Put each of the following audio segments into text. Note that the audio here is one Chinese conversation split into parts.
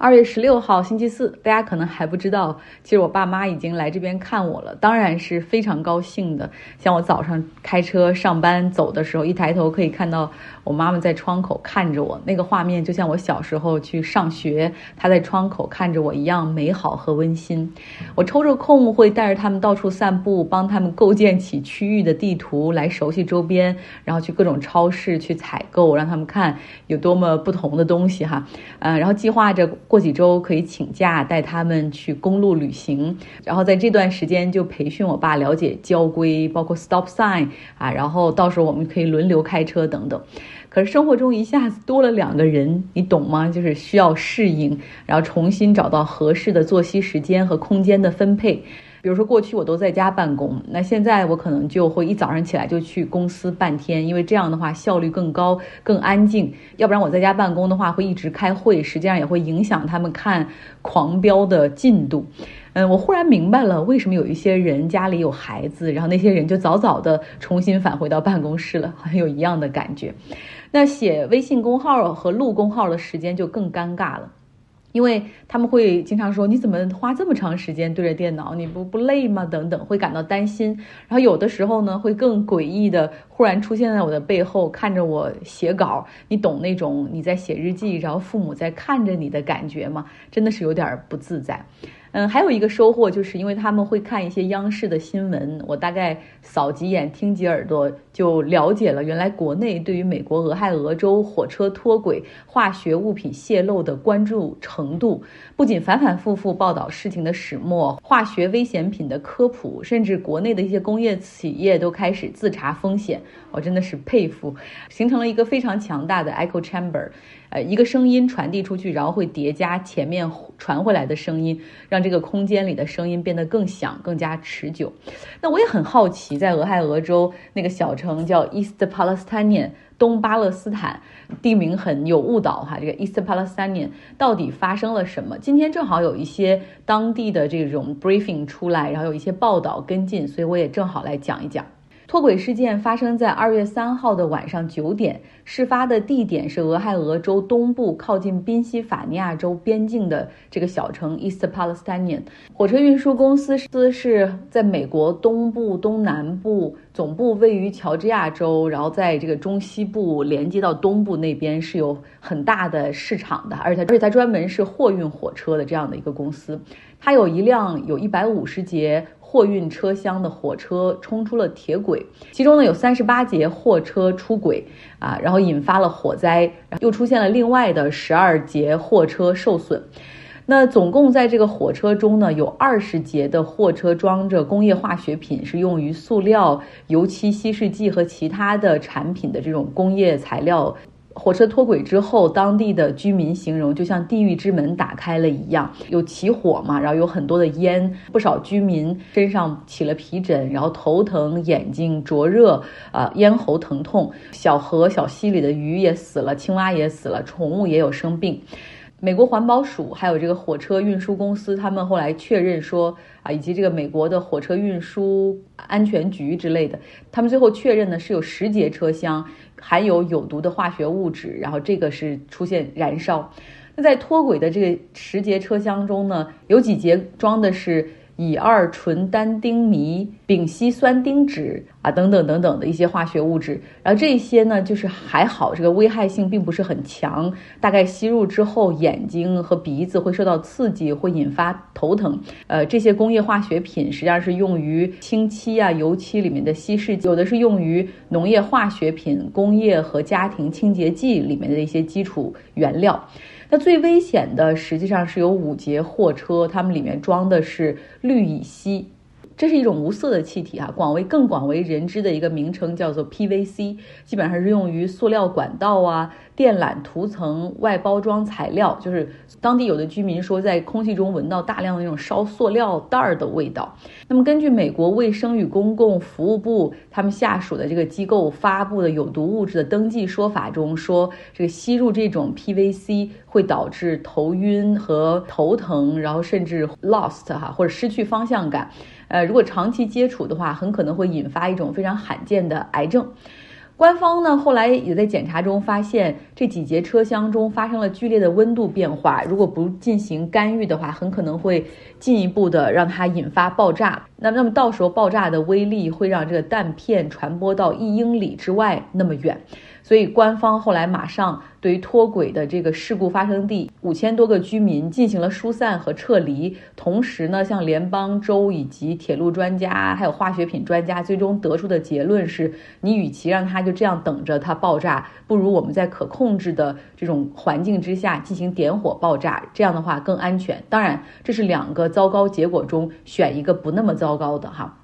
二月十六号星期四，大家可能还不知道，其实我爸妈已经来这边看我了，当然是非常高兴的。像我早上开车上班走的时候，一抬头可以看到我妈妈在窗口看着我，那个画面就像我小时候去上学，她在窗口看着我一样美好和温馨。我抽着空会带着他们到处散步，帮他们构建起区域的地图，来熟悉周边，然后去各种超市去采购，让他们看有多么不同的东西哈。呃，然后计划着。过几周可以请假带他们去公路旅行，然后在这段时间就培训我爸了解交规，包括 stop sign 啊，然后到时候我们可以轮流开车等等。可是生活中一下子多了两个人，你懂吗？就是需要适应，然后重新找到合适的作息时间和空间的分配。比如说，过去我都在家办公，那现在我可能就会一早上起来就去公司半天，因为这样的话效率更高、更安静。要不然我在家办公的话，会一直开会，实际上也会影响他们看狂飙的进度。嗯，我忽然明白了，为什么有一些人家里有孩子，然后那些人就早早的重新返回到办公室了，好像有一样的感觉。那写微信公号和录公号的时间就更尴尬了。因为他们会经常说你怎么花这么长时间对着电脑，你不不累吗？等等，会感到担心。然后有的时候呢，会更诡异的忽然出现在我的背后，看着我写稿。你懂那种你在写日记，然后父母在看着你的感觉吗？真的是有点不自在。嗯，还有一个收获，就是因为他们会看一些央视的新闻，我大概扫几眼、听几耳朵，就了解了原来国内对于美国俄亥俄州火车脱轨、化学物品泄漏的关注程度。不仅反反复复报道事情的始末、化学危险品的科普，甚至国内的一些工业企业都开始自查风险。我真的是佩服，形成了一个非常强大的 echo chamber。呃，一个声音传递出去，然后会叠加前面传回来的声音，让这个空间里的声音变得更响、更加持久。那我也很好奇，在俄亥俄州那个小城叫 East Palestine，东巴勒斯坦，地名很有误导哈。这个 East Palestine 到底发生了什么？今天正好有一些当地的这种 briefing 出来，然后有一些报道跟进，所以我也正好来讲一讲。脱轨事件发生在二月三号的晚上九点，事发的地点是俄亥俄州东部靠近宾夕法尼亚州边境的这个小城 East Palestine。火车运输公司是在美国东部、东南部，总部位于乔治亚州，然后在这个中西部连接到东部那边是有很大的市场的，而且它而且它专门是货运火车的这样的一个公司，它有一辆有一百五十节。货运车厢的火车冲出了铁轨，其中呢有三十八节货车出轨啊，然后引发了火灾，又出现了另外的十二节货车受损。那总共在这个火车中呢，有二十节的货车装着工业化学品，是用于塑料、油漆、稀释剂和其他的产品的这种工业材料。火车脱轨之后，当地的居民形容就像地狱之门打开了一样，有起火嘛，然后有很多的烟，不少居民身上起了皮疹，然后头疼、眼睛灼热，啊，咽喉疼痛，小河、小溪里的鱼也死了，青蛙也死了，宠物也有生病。美国环保署还有这个火车运输公司，他们后来确认说啊，以及这个美国的火车运输安全局之类的，他们最后确认呢是有十节车厢含有有毒的化学物质，然后这个是出现燃烧。那在脱轨的这个十节车厢中呢，有几节装的是。乙二醇单丁醚、丙烯酸丁酯啊，等等等等的一些化学物质，然后这些呢，就是还好，这个危害性并不是很强，大概吸入之后，眼睛和鼻子会受到刺激，会引发头疼。呃，这些工业化学品实际上是用于清漆啊、油漆里面的稀释剂，有的是用于农业化学品、工业和家庭清洁剂里面的一些基础原料。那最危险的实际上是有五节货车，它们里面装的是氯乙烯。这是一种无色的气体哈，广为更广为人知的一个名称叫做 PVC，基本上是用于塑料管道啊、电缆涂层、外包装材料。就是当地有的居民说，在空气中闻到大量的那种烧塑料袋儿的味道。那么，根据美国卫生与公共服务部他们下属的这个机构发布的有毒物质的登记说法中说，这个吸入这种 PVC 会导致头晕和头疼，然后甚至 lost 哈或者失去方向感。呃，如果长期接触的话，很可能会引发一种非常罕见的癌症。官方呢后来也在检查中发现，这几节车厢中发生了剧烈的温度变化，如果不进行干预的话，很可能会进一步的让它引发爆炸。那那么到时候爆炸的威力会让这个弹片传播到一英里之外那么远。所以，官方后来马上对于脱轨的这个事故发生地五千多个居民进行了疏散和撤离，同时呢，像联邦、州以及铁路专家还有化学品专家最终得出的结论是：你与其让它就这样等着它爆炸，不如我们在可控制的这种环境之下进行点火爆炸，这样的话更安全。当然，这是两个糟糕结果中选一个不那么糟糕的哈。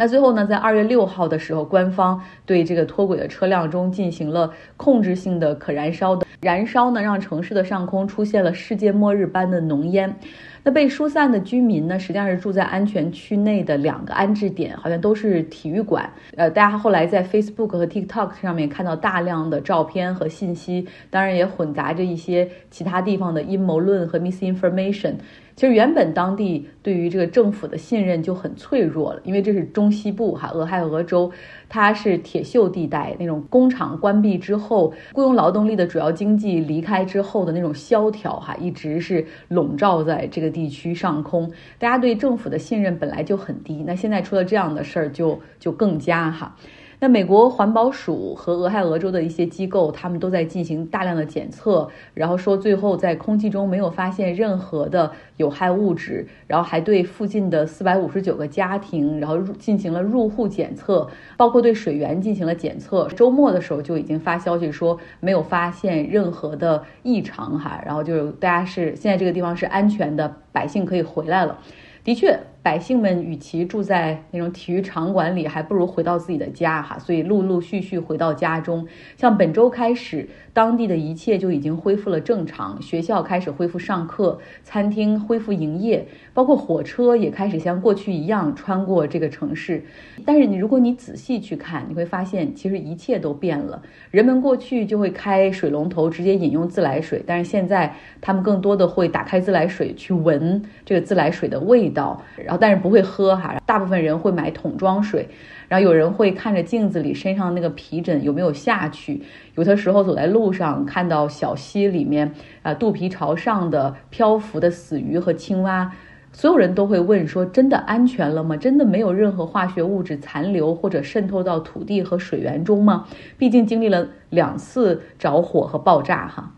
那最后呢，在二月六号的时候，官方对这个脱轨的车辆中进行了控制性的可燃烧的燃烧呢，让城市的上空出现了世界末日般的浓烟。那被疏散的居民呢，实际上是住在安全区内的两个安置点，好像都是体育馆。呃，大家后来在 Facebook 和 TikTok 上面看到大量的照片和信息，当然也混杂着一些其他地方的阴谋论和 misinformation。其实原本当地对于这个政府的信任就很脆弱了，因为这是中西部哈，俄亥俄州，它是铁锈地带，那种工厂关闭之后，雇佣劳动力的主要经济离开之后的那种萧条哈，一直是笼罩在这个地区上空，大家对政府的信任本来就很低，那现在出了这样的事儿就就更加哈。那美国环保署和俄亥俄州的一些机构，他们都在进行大量的检测，然后说最后在空气中没有发现任何的有害物质，然后还对附近的四百五十九个家庭，然后进行了入户检测，包括对水源进行了检测。周末的时候就已经发消息说没有发现任何的异常哈，然后就是大家是现在这个地方是安全的，百姓可以回来了。的确。百姓们与其住在那种体育场馆里，还不如回到自己的家哈。所以陆陆续续回到家中。像本周开始，当地的一切就已经恢复了正常，学校开始恢复上课，餐厅恢复营业，包括火车也开始像过去一样穿过这个城市。但是你如果你仔细去看，你会发现其实一切都变了。人们过去就会开水龙头直接饮用自来水，但是现在他们更多的会打开自来水去闻这个自来水的味道。然后，但是不会喝哈，大部分人会买桶装水，然后有人会看着镜子里身上那个皮疹有没有下去，有的时候走在路上看到小溪里面啊肚皮朝上的漂浮的死鱼和青蛙，所有人都会问说：真的安全了吗？真的没有任何化学物质残留或者渗透到土地和水源中吗？毕竟经历了两次着火和爆炸哈。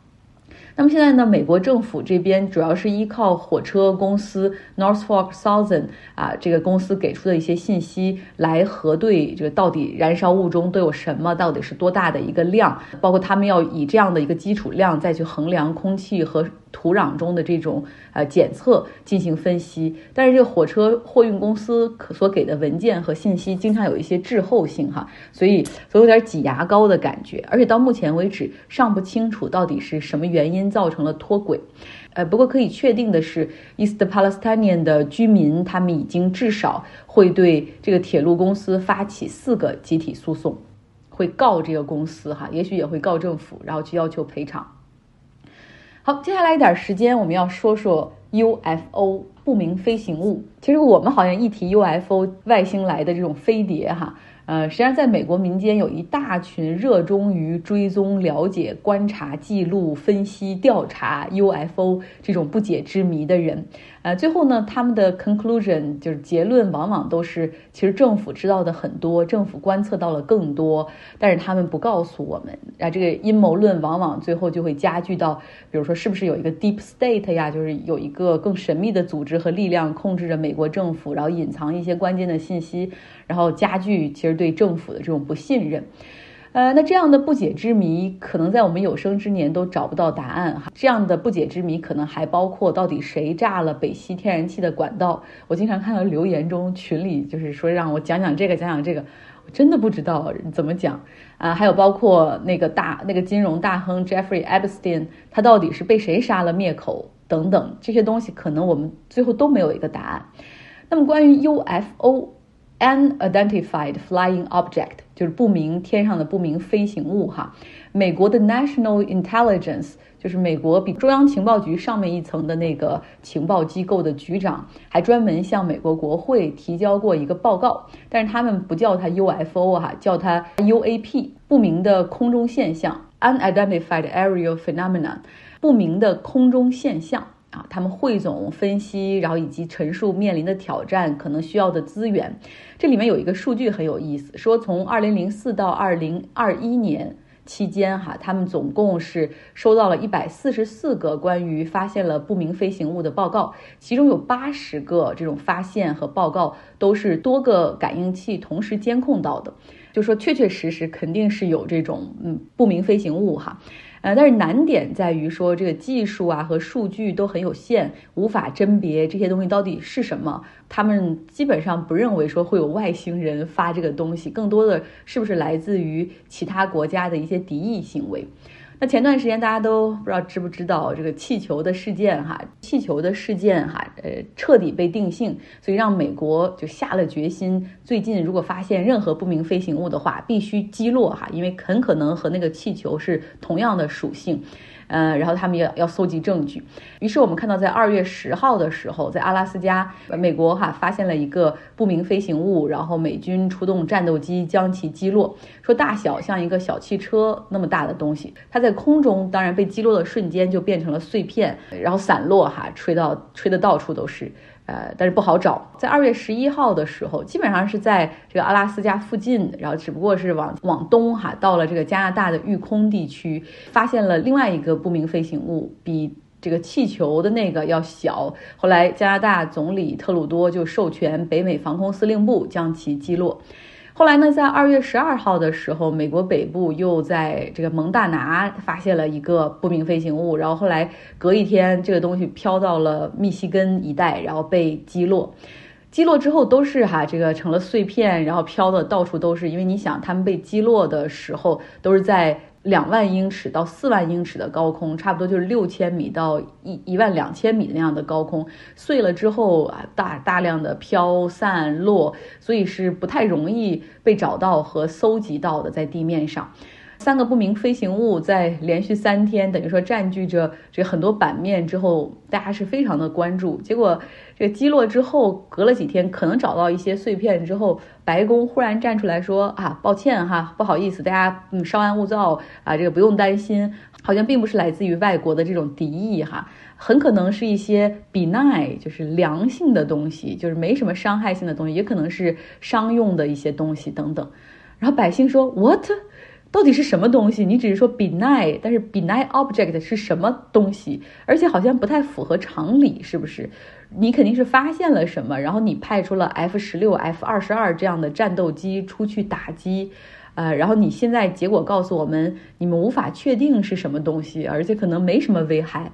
那么现在呢？美国政府这边主要是依靠火车公司 northfolk Southern 啊，这个公司给出的一些信息来核对这个到底燃烧物中都有什么，到底是多大的一个量，包括他们要以这样的一个基础量再去衡量空气和。土壤中的这种呃检测进行分析，但是这个火车货运公司可所给的文件和信息经常有一些滞后性哈，所以所以有点挤牙膏的感觉，而且到目前为止尚不清楚到底是什么原因造成了脱轨。呃，不过可以确定的是，East Palestinian 的居民他们已经至少会对这个铁路公司发起四个集体诉讼，会告这个公司哈，也许也会告政府，然后去要求赔偿。好，接下来一点时间，我们要说说 UFO 不明飞行物。其实我们好像一提 UFO 外星来的这种飞碟，哈。呃，实际上，在美国民间有一大群热衷于追踪、了解、观察、记录、分析、调查 UFO 这种不解之谜的人。呃，最后呢，他们的 conclusion 就是结论，往往都是其实政府知道的很多，政府观测到了更多，但是他们不告诉我们。啊，这个阴谋论往往最后就会加剧到，比如说是不是有一个 deep state 呀，就是有一个更神秘的组织和力量控制着美国政府，然后隐藏一些关键的信息。然后加剧其实对政府的这种不信任，呃，那这样的不解之谜可能在我们有生之年都找不到答案哈。这样的不解之谜可能还包括到底谁炸了北溪天然气的管道？我经常看到留言中群里就是说让我讲讲这个讲讲这个，我真的不知道怎么讲啊。还有包括那个大那个金融大亨 Jeffrey Epstein，他到底是被谁杀了灭口等等这些东西，可能我们最后都没有一个答案。那么关于 UFO。Unidentified flying object，就是不明天上的不明飞行物哈。美国的 National Intelligence，就是美国比中央情报局上面一层的那个情报机构的局长，还专门向美国国会提交过一个报告，但是他们不叫它 UFO 哈，叫它 UAP，不明的空中现象 （unidentified aerial phenomenon），不明的空中现象。啊，他们汇总分析，然后以及陈述面临的挑战，可能需要的资源。这里面有一个数据很有意思，说从二零零四到二零二一年期间，哈，他们总共是收到了一百四十四个关于发现了不明飞行物的报告，其中有八十个这种发现和报告都是多个感应器同时监控到的，就说确确实实肯定是有这种嗯不明飞行物哈。呃，但是难点在于说这个技术啊和数据都很有限，无法甄别这些东西到底是什么。他们基本上不认为说会有外星人发这个东西，更多的是不是来自于其他国家的一些敌意行为。那前段时间大家都不知道知不知道这个气球的事件哈，气球的事件哈，呃，彻底被定性，所以让美国就下了决心，最近如果发现任何不明飞行物的话，必须击落哈，因为很可能和那个气球是同样的属性。嗯，然后他们要要搜集证据，于是我们看到，在二月十号的时候，在阿拉斯加，美国哈发现了一个不明飞行物，然后美军出动战斗机将其击落，说大小像一个小汽车那么大的东西，它在空中当然被击落的瞬间就变成了碎片，然后散落哈，吹到吹的到处都是。呃，但是不好找。在二月十一号的时候，基本上是在这个阿拉斯加附近，然后只不过是往往东哈，到了这个加拿大的育空地区，发现了另外一个不明飞行物，比这个气球的那个要小。后来加拿大总理特鲁多就授权北美防空司令部将其击落。后来呢，在二月十二号的时候，美国北部又在这个蒙大拿发现了一个不明飞行物，然后后来隔一天，这个东西飘到了密西根一带，然后被击落。击落之后都是哈，这个成了碎片，然后飘的到处都是。因为你想，他们被击落的时候都是在。两万英尺到四万英尺的高空，差不多就是六千米到一一万两千米那样的高空，碎了之后啊，大大量的飘散落，所以是不太容易被找到和搜集到的，在地面上。三个不明飞行物在连续三天，等于说占据着这很多版面之后，大家是非常的关注。结果这个击落之后，隔了几天，可能找到一些碎片之后，白宫忽然站出来说啊，抱歉哈，不好意思，大家嗯稍安勿躁啊，这个不用担心，好像并不是来自于外国的这种敌意哈，很可能是一些 benign，就是良性的东西，就是没什么伤害性的东西，也可能是商用的一些东西等等。然后百姓说 what？到底是什么东西？你只是说 benign，但是 benign object 是什么东西？而且好像不太符合常理，是不是？你肯定是发现了什么，然后你派出了 F 十六、F 二十二这样的战斗机出去打击，呃，然后你现在结果告诉我们，你们无法确定是什么东西，而且可能没什么危害。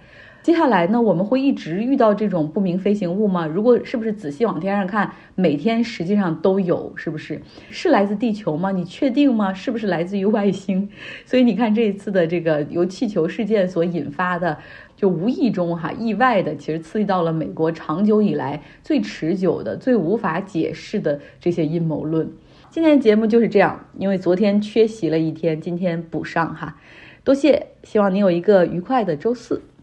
接下来呢，我们会一直遇到这种不明飞行物吗？如果是不是仔细往天上看，每天实际上都有，是不是？是来自地球吗？你确定吗？是不是来自于外星？所以你看这一次的这个由气球事件所引发的，就无意中哈意外的，其实刺激到了美国长久以来最持久的、最无法解释的这些阴谋论。今天的节目就是这样，因为昨天缺席了一天，今天补上哈，多谢，希望你有一个愉快的周四。